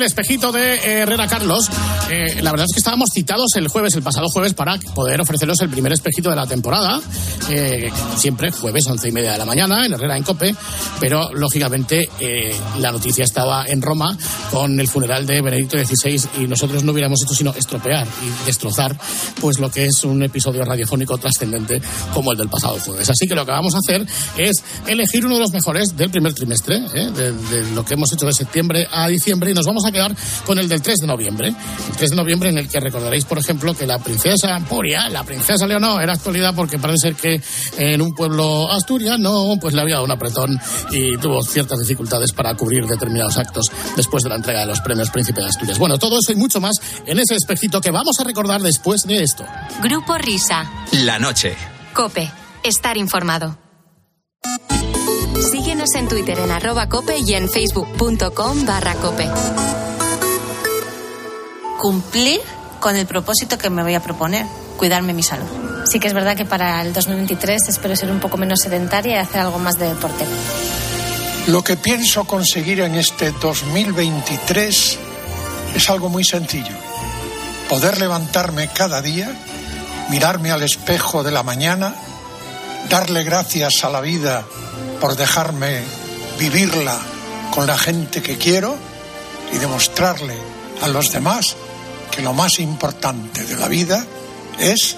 El espejito de eh, Herrera Carlos. Eh, la verdad es que estábamos citados el jueves, el pasado jueves, para poder ofreceros el primer espejito de la temporada. Eh, siempre jueves, once y media de la mañana, en Herrera en Cope. Pero, lógicamente, eh, la noticia estaba en Roma con el funeral de Benedicto XVI y nosotros no hubiéramos hecho sino estropear y destrozar pues lo que es un episodio radiofónico trascendente como el del pasado jueves. Así que lo que vamos a hacer es elegir uno de los mejores del primer trimestre, ¿eh? de, lo que hemos hecho de septiembre a diciembre y nos vamos a quedar con el del 3 de noviembre. El 3 de noviembre en el que recordaréis, por ejemplo, que la princesa Empuria, la princesa Leonor, era actualidad porque parece ser que en un pueblo asturiano pues le había dado un apretón y tuvo ciertas dificultades para cubrir determinados actos después de la entrega de los premios Príncipe de Asturias. Bueno, todo eso y mucho más en ese espejito que vamos a recordar después de esto. Grupo Risa. La noche. Cope. Estar informado. Síguenos en Twitter en arroba cope y en facebook.com barra cope. Cumplir con el propósito que me voy a proponer, cuidarme mi salud. Sí que es verdad que para el 2023 espero ser un poco menos sedentaria y hacer algo más de deporte. Lo que pienso conseguir en este 2023 es algo muy sencillo. Poder levantarme cada día, mirarme al espejo de la mañana, darle gracias a la vida por dejarme vivirla con la gente que quiero y demostrarle a los demás que lo más importante de la vida es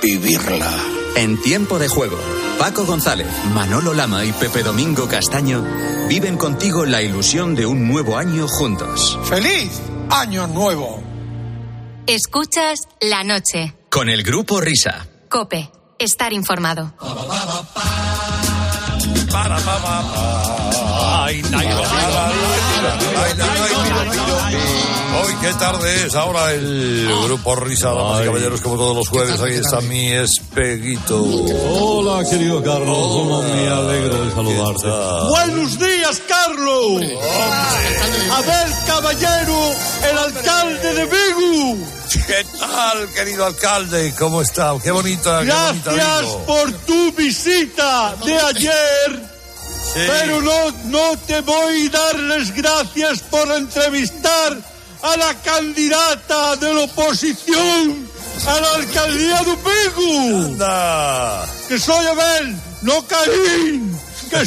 vivirla. En tiempo de juego, Paco González, Manolo Lama y Pepe Domingo Castaño viven contigo la ilusión de un nuevo año juntos. ¡Feliz Año Nuevo! Escuchas la noche. Con el grupo Risa. Cope. Estar informado. Hoy, qué tarde es ahora el grupo Risa, damas y caballeros, como todos los jueves. Ahí está mi espeguito. Hola, querido Carlos, cómo me alegro de saludarte. Buenos días, Carlos. A ver, caballero, el alcalde de Vigo. ¿Qué tal, querido alcalde? ¿Cómo está? Qué bonita, qué bonita Gracias por tu visita de ayer. Pero no, no te voy a dar las gracias por entrevistar a la candidata de la oposición a la alcaldía de Vigo. Anda. Que soy Abel, no Caín.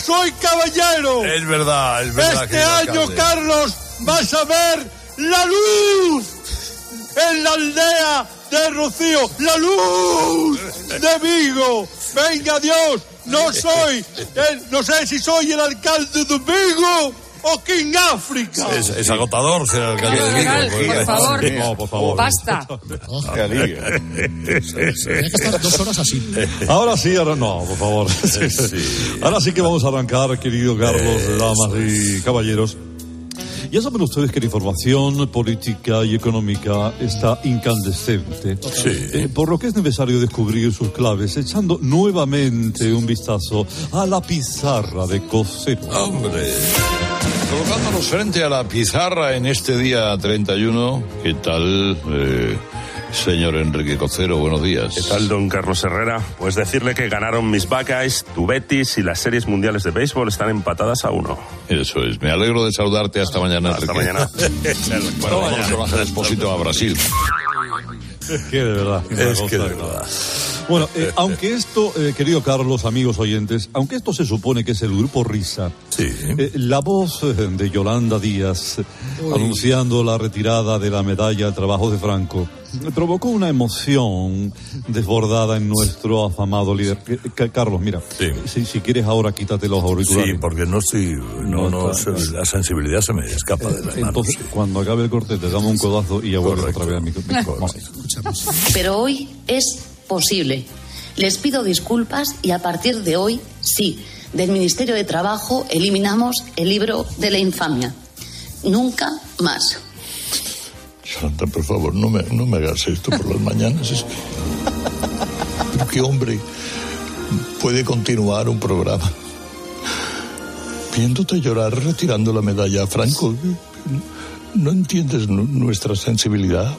Soy caballero. Es verdad, es verdad. Este año, alcalde. Carlos, vas a ver la luz en la aldea de Rocío. ¡La luz de Vigo! ¡Venga, Dios! No (laughs) soy, el- no sé si soy el alcalde de Vigo o King África. Es, es agotador ser alcalde de Vigo. Por favor. No, por favor. Basta. (laughs) Qué alivio. Tenía que estar dos horas así. Ahora sí, ahora no, por favor. Ahora sí que vamos a arrancar, querido Carlos, damas y caballeros. Ya saben ustedes que la información política y económica está incandescente. Eh, por lo que es necesario descubrir sus claves, echando nuevamente un vistazo a la pizarra de cosero. Hombre. Colocándonos frente a la pizarra en este día 31, ¿qué tal, eh, señor Enrique Cocero? Buenos días. ¿Qué tal, don Carlos Herrera? Pues decirle que ganaron mis Buckeyes, tu Betis y las series mundiales de béisbol están empatadas a uno. Eso es. Me alegro de saludarte hasta mañana, Hasta Enrique. mañana. (laughs) bueno, vamos con Ángel Expósito a Brasil. Es que de verdad. Es una que de verdad. Bueno, eh, (laughs) aunque esto, eh, querido Carlos, amigos oyentes, aunque esto se supone que es el grupo Risa, eh, la voz eh, de Yolanda Díaz eh, anunciando la retirada de la medalla al trabajo de Franco provocó una emoción desbordada en nuestro afamado líder. Eh, eh, Carlos, mira, si, si quieres ahora quítate los auriculares. Sí, porque no estoy. No, no, se- la sensibilidad se me escapa de las manos. Entonces, cuando acabe el corte, te damos un codazo y ya vuelves otra vez al micro. Vamos. Pero hoy es posible. Les pido disculpas y a partir de hoy, sí, del Ministerio de Trabajo eliminamos el libro de la infamia. Nunca más. Santa, por favor, no me, no me hagas esto por las mañanas. ¿Qué hombre puede continuar un programa viéndote llorar retirando la medalla a Franco? ¿No entiendes nu- nuestra sensibilidad?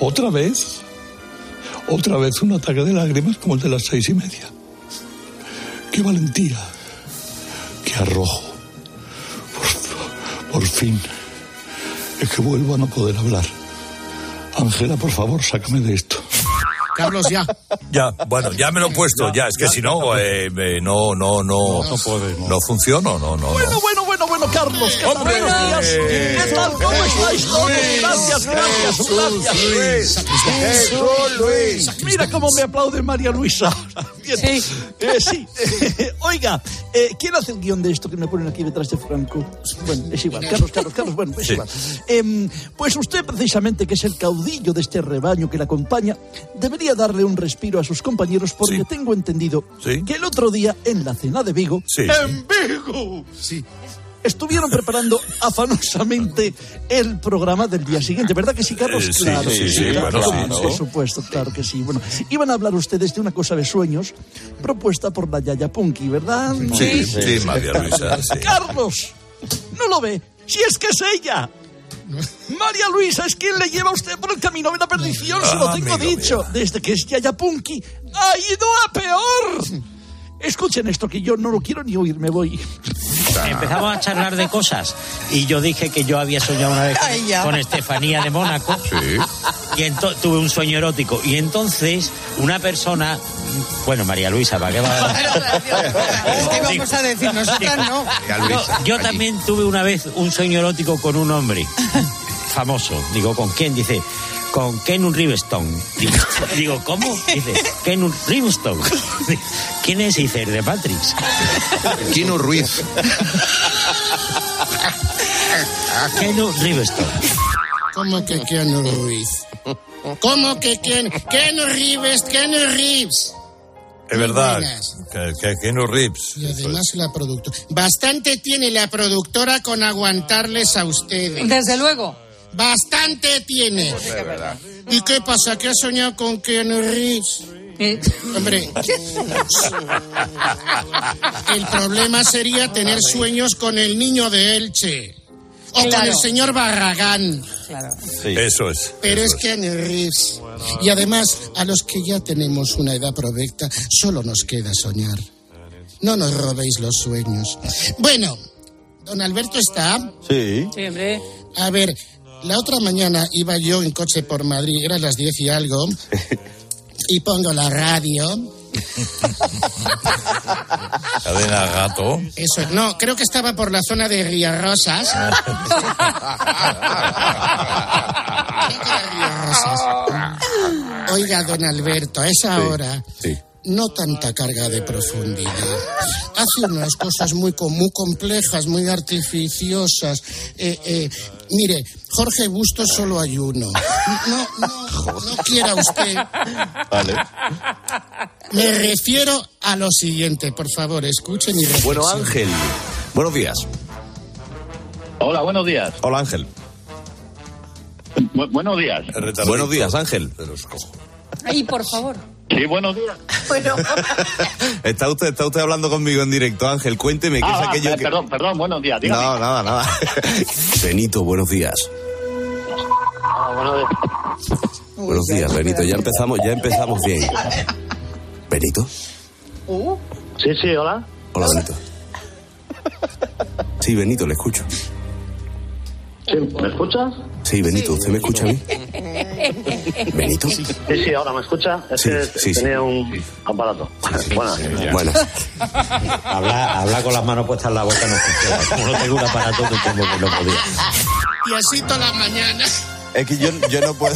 ¿Otra vez? ¿Otra vez un ataque de lágrimas como el de las seis y media? ¡Qué valentía! ¡Qué arrojo! Por, fin es que vuelvo a no poder hablar. Ángela, por favor, sácame de esto. Carlos, ya. Ya, bueno, ya me lo he puesto, ya, es que si no, eh, eh, no, no, no, no, no funciona, no, no, Bueno, no. bueno, bueno, bueno, Carlos, ¿qué tal? Buenos días. ¿Qué tal? ¿Cómo estáis todos? Gracias, gracias, gracias. Jesús Luis. Mira cómo me aplaude María Luisa. (laughs) Bien. Eh, sí. (laughs) Oiga, eh, ¿quién hace el guion de esto que me ponen aquí detrás de Franco? Bueno, es igual. Carlos, Carlos, Carlos, bueno, es Sí. igual. Em, pues usted, precisamente, que es el caudillo de este rebaño que le acompaña, debería darle un respiro a sus compañeros porque tengo entendido que el otro día en la cena de Vigo, Sí. ¡En Vigo! Sí. Estuvieron preparando afanosamente el programa del día siguiente, ¿verdad que sí, Carlos? Eh, sí, claro, sí, sí, claro, sí, claro, por supuesto, claro que sí. Bueno, iban a hablar ustedes de una cosa de sueños propuesta por la Yaya Punky, ¿verdad? Sí, sí, María Luisa, sí. Carlos, ¿no lo ve? Si es que es ella. María Luisa es quien le lleva a usted por el camino de la perdición, se lo Ah, tengo dicho. Desde que es Yaya Punky, ha ido a peor. Escuchen esto, que yo no lo quiero ni oír, me voy. Empezamos a charlar de cosas y yo dije que yo había soñado una vez Ay, con Estefanía de Mónaco y ento- tuve un sueño erótico y entonces una persona, bueno María Luisa, ¿para qué va? ¿Qué vamos a decir? Nosotras no. Yo, yo también tuve una vez un sueño erótico con un hombre famoso. Digo, ¿con quién? Dice, con Ken Rivestone. Digo, digo, ¿cómo? Dice, Ken Rivestone. ¿Quién es? Dice, de Matrix. Kino Ruiz. Ken Rivestone. ¿Cómo que Keanu Ruiz? ¿Cómo que Ken, Keanu Reeves, Keanu Reeves? Es verdad, que, que Reeves. Y además la productora. Bastante tiene la productora con aguantarles a ustedes. Desde luego. Bastante tiene. ¿Y qué pasa? ¿Que has soñado con Keanu Reeves? Hombre, el problema sería tener sueños con el niño de Elche. O con Claro. el señor Barragán. Eso es. Pero es Keanu Reeves. Y además, a los que ya tenemos una edad provecta, solo nos queda soñar. No nos robéis los sueños. Bueno, don Alberto está. Sí. Sí, hombre. A ver, la otra mañana iba yo en coche por Madrid, eran las 10 y algo, (laughs) y pongo la radio. Cadena Gato. Eso, no, creo que estaba por la zona de (laughs) Rosas. Oiga, don Alberto, a esa hora no tanta carga de profundidad. Hace unas cosas muy, muy complejas, muy artificiosas. Eh, eh, mire, Jorge Bustos solo hay uno. No, no, no quiera usted. Vale. Me refiero a lo siguiente, por favor, escuchen y reflexionen. Bueno, Ángel, buenos días. Hola, buenos días. Hola, Ángel. buenos días. Buenos días, Ángel. Ay, por favor. Sí, buenos días. Bueno. (laughs) Está usted, está usted hablando conmigo en directo, Ángel. Cuénteme qué Ah, es ah, aquello per- que. Perdón, perdón, buenos días. dígame. No, nada, nada. (laughs) Benito, buenos días. Ah, buenos días. Buenos días, Benito. Ya empezamos, ya empezamos bien. Benito. Sí, sí, hola. Hola, Benito. Sí, Benito, le escucho. Sí, ¿Me escuchas? Sí, Benito, ¿usted me escucha a mí? (laughs) Benito. Sí, sí, ahora me escucha. Es Sí, que sí, sí. tenía un aparato. Bueno, Bueno, Hablar, hablar con las manos puestas en la boca no funciona. Como no tengo un aparato, te tengo que no podía. Y así toda la mañana. es que yo, yo no puedo.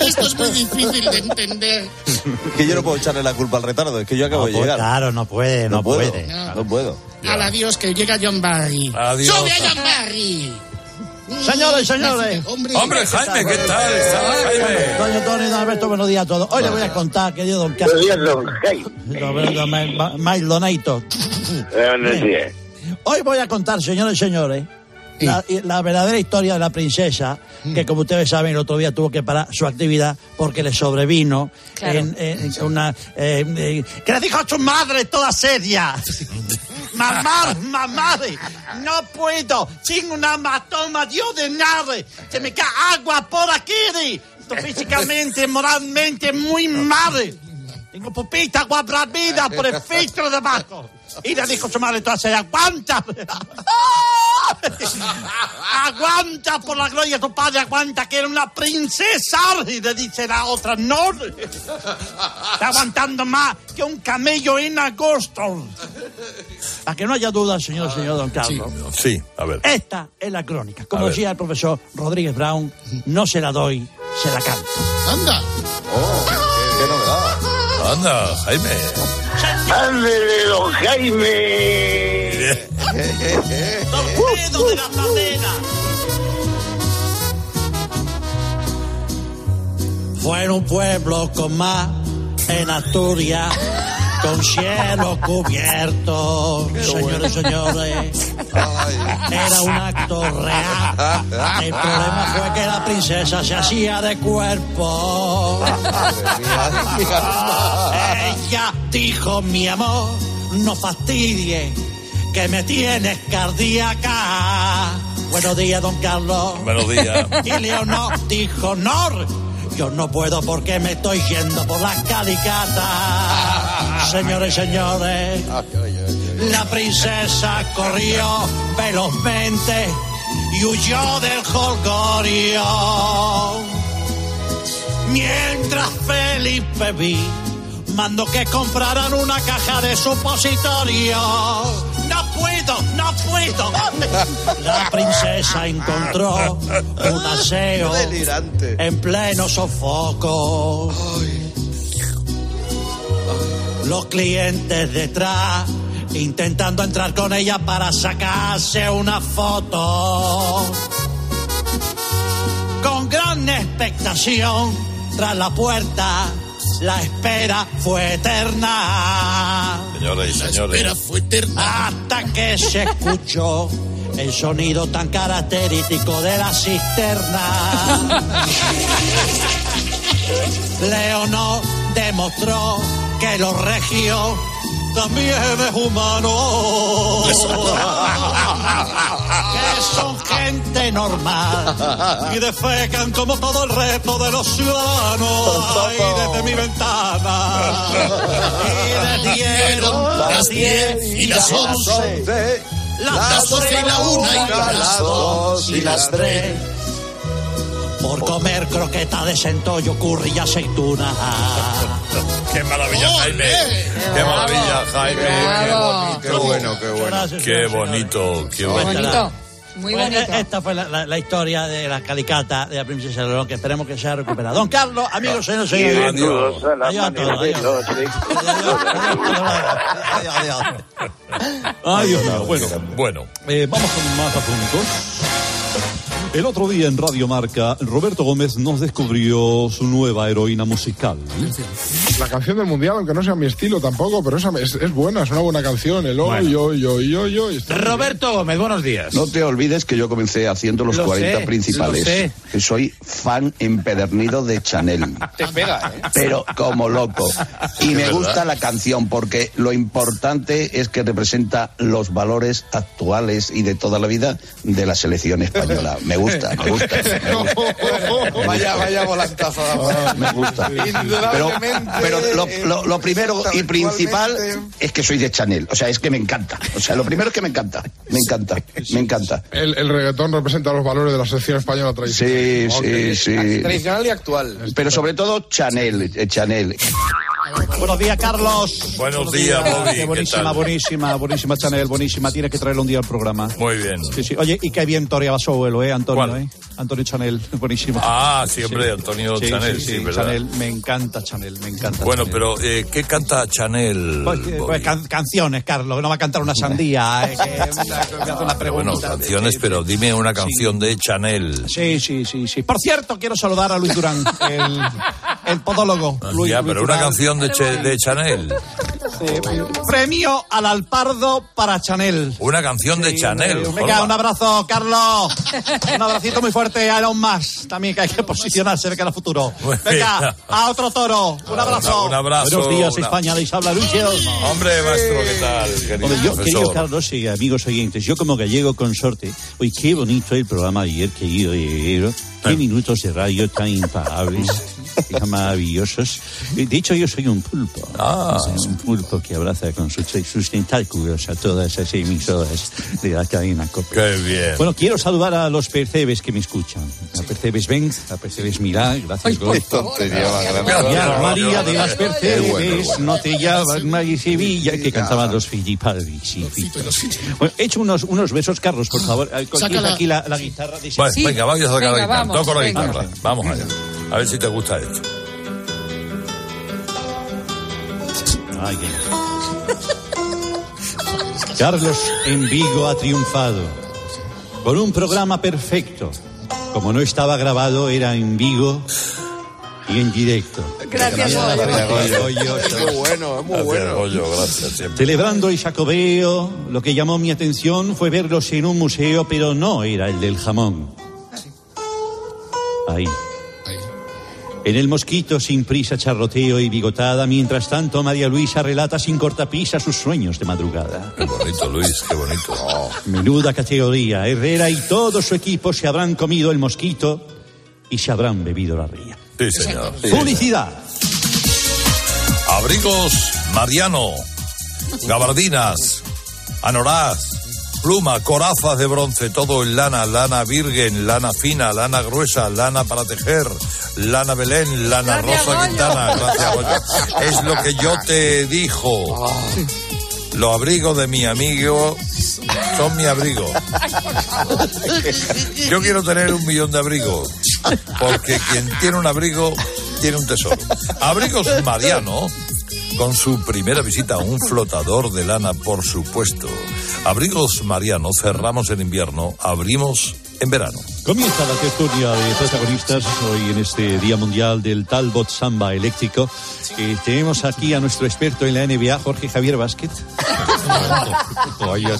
Esto es muy difícil de entender. que yo no puedo echarle la culpa al retardo, es que yo acabo de pues, llegar. claro, no puede, no puedo, puede. No puedo. Al adiós, que llega John Barry. Adiós. ¡Sube a John Barry! Señores, señores. Hombre, Hombre, Jaime, ¿qué tal? ¿Está Jaime? Doña Tony, don Alberto, buenos días a todos. Hoy le voy a contar, querido don Carlos. Buenos días, don Don- don. Buenos días. Hoy voy a contar, señores y señores, la, la verdadera historia de la princesa, que como ustedes saben, el otro día tuvo que parar su actividad porque le sobrevino Claro. en, en una... eh, eh, que le dijo a su madre toda seria. (laughs) Mamá, mamá, no puedo, sin una matoma dio de nada, se me cae agua por aquí, estoy físicamente, (laughs) moralmente muy mal. Tengo pupita agua bravida por el filtro de abajo. Y le dijo su madre toda seria, aguanta. (laughs) aguanta por la gloria de tu padre, aguanta que era una princesa. Y le dice la otra, no. Está aguantando más que un camello en agosto. Para que no haya duda, señor, señor Don Carlos. Sí, a ver. Esta es la crónica. Como A ver. decía el profesor Rodríguez Brown, no se la doy, se la canto. ¡Anda! qué novedad. Anda, Jaime. ¡Ándele, don Jaime! ¡Torpedo de la pradera! Fue en un pueblo con mar en Asturias, con cielo cubierto. Señores y señores, era un acto real. El problema fue que la princesa se hacía de cuerpo. Dijo, mi amor, no fastidie, que me tienes cardíaca. Buenos días, don Carlos. Buenos días. (laughs) Y Leonor dijo, no, yo no puedo porque me estoy yendo por las calicatas. (laughs) Señores y señores, la princesa corrió velozmente y huyó del holgorio. Mientras Felipe vi, mandó que compraran una caja de supositorio. No puedo, no puedo. (laughs) La princesa encontró un aseo en pleno sofoco. Los clientes detrás intentando entrar con ella para sacarse una foto. Con gran expectación, tras la puerta, la espera fue eterna. Señoras y señores. Hasta que se escuchó el sonido tan característico de la cisterna. (laughs) Leonor demostró que los regios también es humano. que son gente normal y defecan como todo el resto de los ciudadanos. Ahí desde mi ventana. Y le dieron las 10 y las 11. Las 12 y la 1 y las 2 y las 3. Por comer croqueta de centollo, curry y aceituna. Qué maravilla, Jaime. Qué maravilla, Jaime. Qué bonito. Qué bueno, qué bueno. Qué bonito, qué bonito. Muy bonito. eh, Esta fue la, la- la historia de la calicata de la princesa Leonor, que esperemos que sea recuperada. Don Carlos, amigos, señores, señores. Adiós Adiós a todos, adiós. Adiós. Bueno, bueno. eh, vamos con más asuntos. El otro día en Radio Marca, Roberto Gómez nos descubrió su nueva heroína musical. La canción del mundial, aunque no sea mi estilo tampoco, pero esa es, es buena, es una buena canción. El hoy, hoy, hoy, hoy. Roberto Gómez, buenos días. No te olvides que yo comencé haciendo los Lo 40 sé, principales. lo sé. Que soy fan empedernido de Chanel. Te pega, ¿eh? Pero como loco. Y me verdad. gusta la canción porque lo importante es que representa los valores actuales y de toda la vida de la selección española. Me gusta, me gusta. (laughs) Vaya, vaya volantazo. Me gusta. Pero, pero lo, lo- lo primero y principal es que soy de Chanel. O sea, es que me encanta. O sea, lo primero es que me encanta. Me encanta. Me encanta. El, el reggaetón representa los valores de la selección española tradicional. Sí, sí, sí. Tradicional y actual. Pero sobre todo Chanel, eh, Chanel. Buenos días, Carlos. Buenos días, Bobby. Qué ¿Qué buenísima, tal? buenísima, buenísima Chanel, buenísima. Tienes que traerlo un día al programa. Muy bien. Sí, sí. Oye, y qué bien toreaba su abuelo, ¿eh, Antonio? ¿eh? Antonio Chanel, (laughs) buenísimo. Ah, siempre Antonio Sí, Chanel, sí, ¿verdad? Chanel, me encanta Chanel, me encanta. Bueno, Chanel. pero eh, ¿qué canta Chanel? Pues, eh, pues, can- canciones, Carlos, no va a cantar una sandía. eh, que (laughs) una pregunta. Bueno, canciones, pero dime una canción de Chanel. Sí, sí, sí, sí. Por cierto, quiero saludar a Luis Durán, (laughs) el, el podólogo. Luis, ya, Luis pero una Durán. canción de, Che- de Chanel. Premio al Alpardo para Chanel. Una canción de Chanel. Venga, un abrazo, Carlos. Un abracito muy fuerte a Elon Musk. También que hay que posicionarse de cara al futuro. Venga, a otro toro. Un abrazo. Un abrazo, Buenos días, una- España. Les habla Luis. Hombre, maestro, ¿qué tal? Querido Hombre, yo, querido Carlos y amigos oyentes, yo como gallego consorte, hoy qué bonito el programa de ayer, querido gallego. Qué minutos de radio tan impagables. (laughs) Maravillosos. De hecho, yo soy un pulpo. Soy un pulpo que abraza con sus, sus tentáculos a todas esas emisoras de la cadena COPE. Qué bien. Bueno, quiero saludar a los percebes que me escuchan. A Percebes Ben, a Percebes Milá, gracias, Gol. Ya, María de las Percebes, no te llamas María Sevilla, que cantaban los Fito. Bueno, he hecho unos, unos besos, Carlos, por favor. Eh, Saca la- aquí la, la guitarra de Bueno, venga, vamos a sacar la Venga, guitarra. vamos, Toco la venga. guitarra. Vamos allá. A ver si te gusta esto. Ay, qué- Carlos en Vigo ha triunfado. Con un programa perfecto. Como no estaba grabado, era en Vigo y en directo. Gracias. Es muy bueno, es muy bueno. Goyo, gracias siempre. Celebrando el Jacobeo, lo que llamó mi atención fue verlos en un museo, pero no era el del jamón. Ahí. En el mosquito, sin prisa, charroteo y bigotada, mientras tanto María Luisa relata sin cortapisa sus sueños de madrugada. Qué bonito, Luis, qué bonito. Menuda categoría. Herrera y todo su equipo se habrán comido el mosquito y se habrán bebido la ría. Sí, señor. Publicidad. Abrigos Mariano, gabardinas, anoraz, pluma, corazas de bronce, todo en lana, lana virgen, lana fina, lana gruesa, lana para tejer, lana Belén, lana Gracias, Rosa Goyo. Quintana. Gracias, Goyo. (laughs) Es lo que yo te dijo. Los abrigos de mi amigo son mi abrigo. Yo quiero tener un millón de abrigos, porque quien tiene un abrigo tiene un tesoro. Abrigos Mariano, con su primera visita a un flotador de lana, por supuesto. Abrigos Mariano, cerramos en invierno, abrimos en verano. Comienza la tertulia de protagonistas hoy en este Día Mundial del Talbot Samba Eléctrico. Eh, tenemos aquí a nuestro experto en la NBA, Jorge Javier Vázquez. Vaya.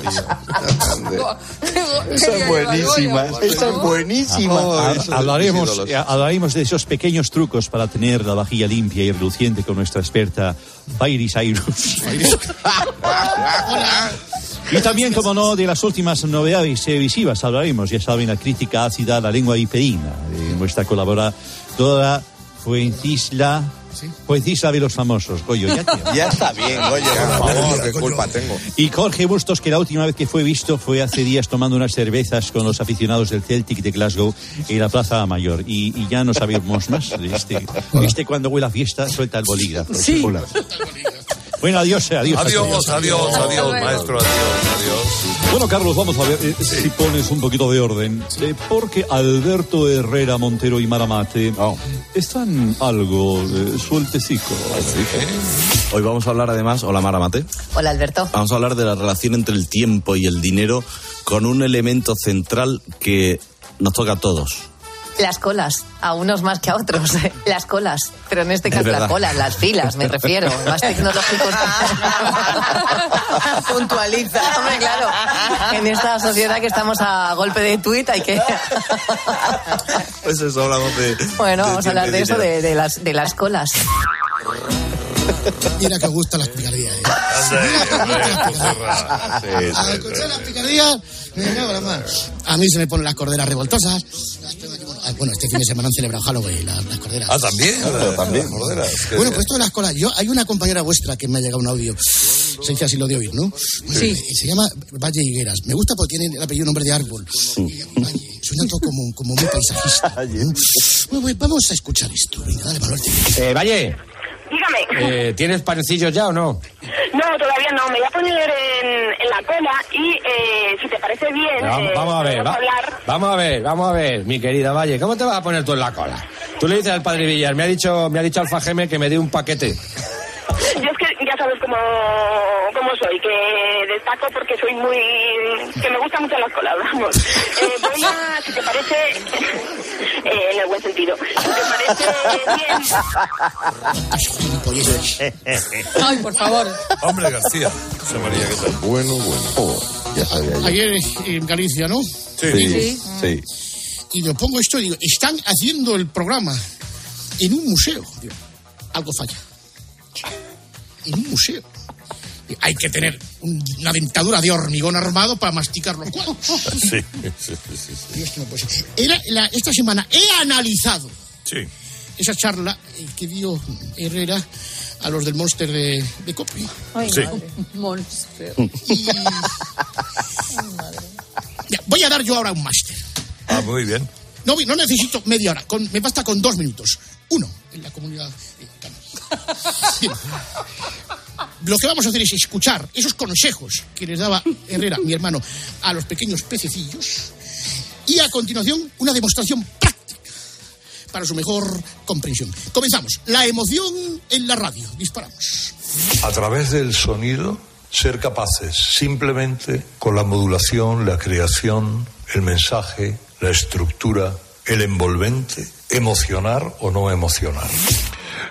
Esa es buenísima, esa es buenísima. Ah, de hablaremos, eh, hablaremos de esos pequeños trucos para tener la vajilla limpia y reluciente con nuestra experta Fairy Cyrus. (laughs) (laughs) Y también, como no, de las últimas novedades televisivas hablaremos. Ya saben, la crítica ácida a la lengua viperina de nuestra colaboradora Fuencisla. Fuencisla de los famosos. Goyo, ya (laughs) te- Ya está bien, oye, por favor, qué culpa tengo. Y Jorge Bustos, que la última vez que fue visto fue hace días tomando unas cervezas con los aficionados del Celtic de Glasgow en la Plaza Mayor. Y, y ya no sabemos más este. Este cuando huele a fiesta suelta el bolígrafo. Sí. Bueno, adiós, eh, adiós. Adiós, todos. adiós, adiós, maestro, adiós, adiós. Bueno, Carlos, vamos a ver eh, si pones un poquito de orden. eh, porque Alberto Herrera Montero y Maramate están algo eh, sueltecicos. Hoy vamos a hablar además, hola Mara Mate, Hola, Alberto. vamos a hablar de la relación entre el tiempo y el dinero con un elemento central que nos toca a todos. Las colas, a unos más que a otros. Las colas, pero en este Es caso las colas, las filas, me refiero. Más tecnológicos. (laughs) Puntualiza. Hombre, claro. En esta sociedad que estamos a golpe de tuit hay que... Pues eso hablamos de... Bueno, de vamos a hablar de eso, de las, de las colas. (laughs) Mira que gusta las picardías. ¿eh? (laughs) (laughs) Al escuchar las picardías. A mí se me ponen las corderas revoltosas. Bueno, este fin de semana han celebrado Halloween, las, las corderas. Ah, también, ah, también, corderas. Bueno, pues esto de las colas. Yo, hay una compañera vuestra que me ha llegado un audio. Se dice así lo de oír, ¿no? Sí. Eh, Se llama Valle Higueras. Me gusta porque tiene el apellido nombre de árbol. Y Valle. Suena todo como, como muy paisajista. Bueno, pues vamos a escuchar esto. Venga, dale, Manuel. Eh, Valle, Dígame. eh, ¿tienes panecillos ya o no? No, todavía no. Me voy a poner en, en la cola y eh, si te parece bien. Vamos, eh, vamos a ver, va- hablar. vamos a ver, vamos a ver, mi querida Valle, ¿cómo te vas a poner tú en la cola? Tú le dices al padre Villar, me ha dicho, me ha dicho Alfa Geme que me dé un paquete. Yo es que ya sabes cómo, cómo soy, que destaco porque soy muy. que me gustan mucho las colas, vamos. Eh, voy a, si te parece. (laughs) eh, en el buen sentido. Si te parece bien. (laughs) Ay, por favor. Hombre, García. José María, ¿qué tal? Bueno, bueno. Oh, ya sabía yo. Ayer en Galicia, ¿no? Sí, sí. Y me pongo esto y digo, están haciendo el programa en un museo. Algo falla. En un museo. Y Hay que tener un- una dentadura de hormigón armado para masticar los cuadros. (laughs) Sí, sí, sí, sí, sí. Y esto no puede ser. Era la- esta semana he analizado Sí. esa charla eh, que dio Herrera a los del Monster de, de Cope. Sí. Monster. (laughs) Ya, voy a dar yo ahora un máster. Ah, muy bien. No, no necesito media hora, con- me basta con dos minutos. Uno, en la comunidad Lo que vamos a hacer es escuchar esos consejos que les daba Herrera, mi hermano, a los pequeños pececillos. Y a continuación, una demostración práctica para su mejor comprensión. Comenzamos. La emoción en la radio. Disparamos. A través del sonido, ser capaces simplemente con la modulación, la creación, el mensaje, la estructura, el envolvente, emocionar o no emocionar.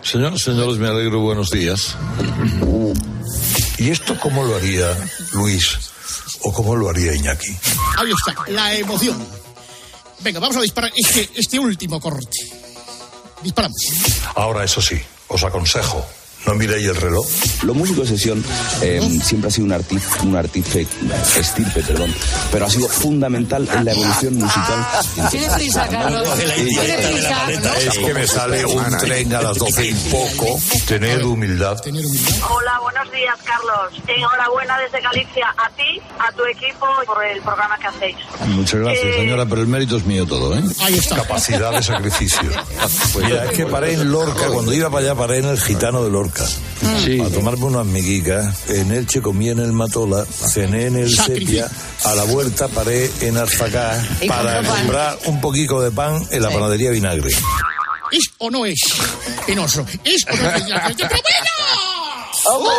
Señoras, señores, me alegro, buenos días. ¿Y esto cómo lo haría Luis o cómo lo haría Iñaki? Ahí está, la emoción. Venga, vamos a disparar este, este último corte. Disparamos. Ahora, eso sí, os aconsejo, no miréis el reloj. Los músicos de sesión eh, siempre ha sido un artista, un artífice, estirpe, perdón, pero ha sido fundamental en la evolución musical. Tiene prisa, Carlos. Tiene prisa. Es que me sale un tren a las doce y poco. Tened humildad. Hola, buenos días, Carlos. Enhorabuena desde Galicia a ti, a tu equipo por el programa que hacéis. Muchas gracias, Eh, señora, pero el mérito es mío todo, ¿eh? Ahí está. Capacidad de sacrificio. Mira, es que paré en Lorca, cuando iba para allá paré en el gitano de Lorca. Para tomarme unas miguicas. En Elche comí en el Matola, cené en el Sacrificio. Sepia. A la vuelta paré en Arzacá Y para compró pan. comprar un poquito de pan en la panadería Vinagre. ¿Es o no es penoso? ¿Es o no es (laughs) ¡Pero bueno!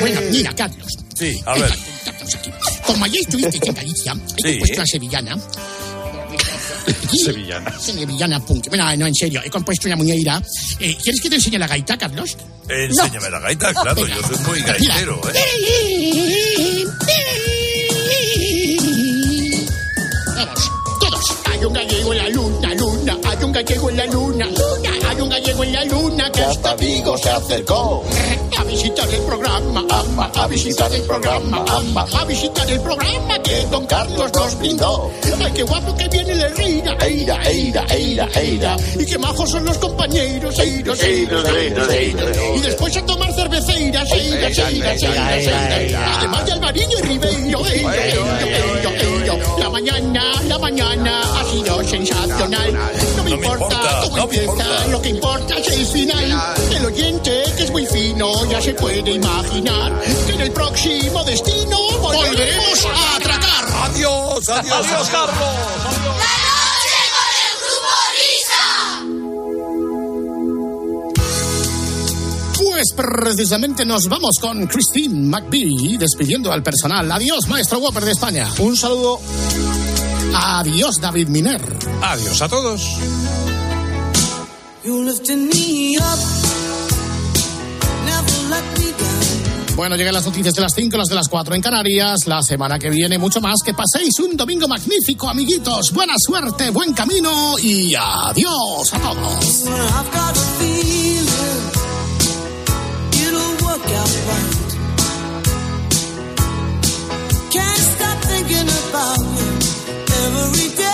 Bueno, mira, Carlos. Sí, a ver. Como ayer estuviste en Galicia, he Sí. compuesto la sevillana. (laughs) Sevillana. Sevillana punk. Bueno, no, en serio, he compuesto una muñeira. Eh, ¿Quieres que te enseñe la gaita, Carlos? Enséñame la gaita, claro, yo soy muy gaitero, ¿eh? Vamos, todos. Hay un gallego en la luna, luna. Hay un gallego en la luna, luna. Hay un gallego en la luna que hasta Vigo se acercó. A visitar el programa, ama, a visitar el programa, ama, a visitar el programa que don Carlos nos brindó. Ay, qué guapo que viene el Herrera, eira, eira, eira, eira. Y qué majos son los compañeros, eiros, eiros, eiros, eiros. Y después a tomar cerveceiras, eiras, eiras, eiras, eiras. Además de Alvariño y Ribeiro, eiro, eiro, eiro, eiro. La mañana, la mañana ha sido sensacional. No me importa cómo empieza, lo que importa es el final. El oyente, que es muy fino, ya se puede imaginar que en el próximo destino volveremos a atracar. Adiós, adiós, adiós, Carlos. Pues precisamente nos vamos con Christine McBee despidiendo al personal. Adiós, maestro Whopper de España. Un saludo. Adiós, David Miner. Adiós a todos. Bueno, llegan las noticias de las 5, las de las 4 en Canarias. La semana que viene, mucho más. Que paséis un domingo magnífico, amiguitos. Buena suerte, buen camino y adiós a todos. Every day.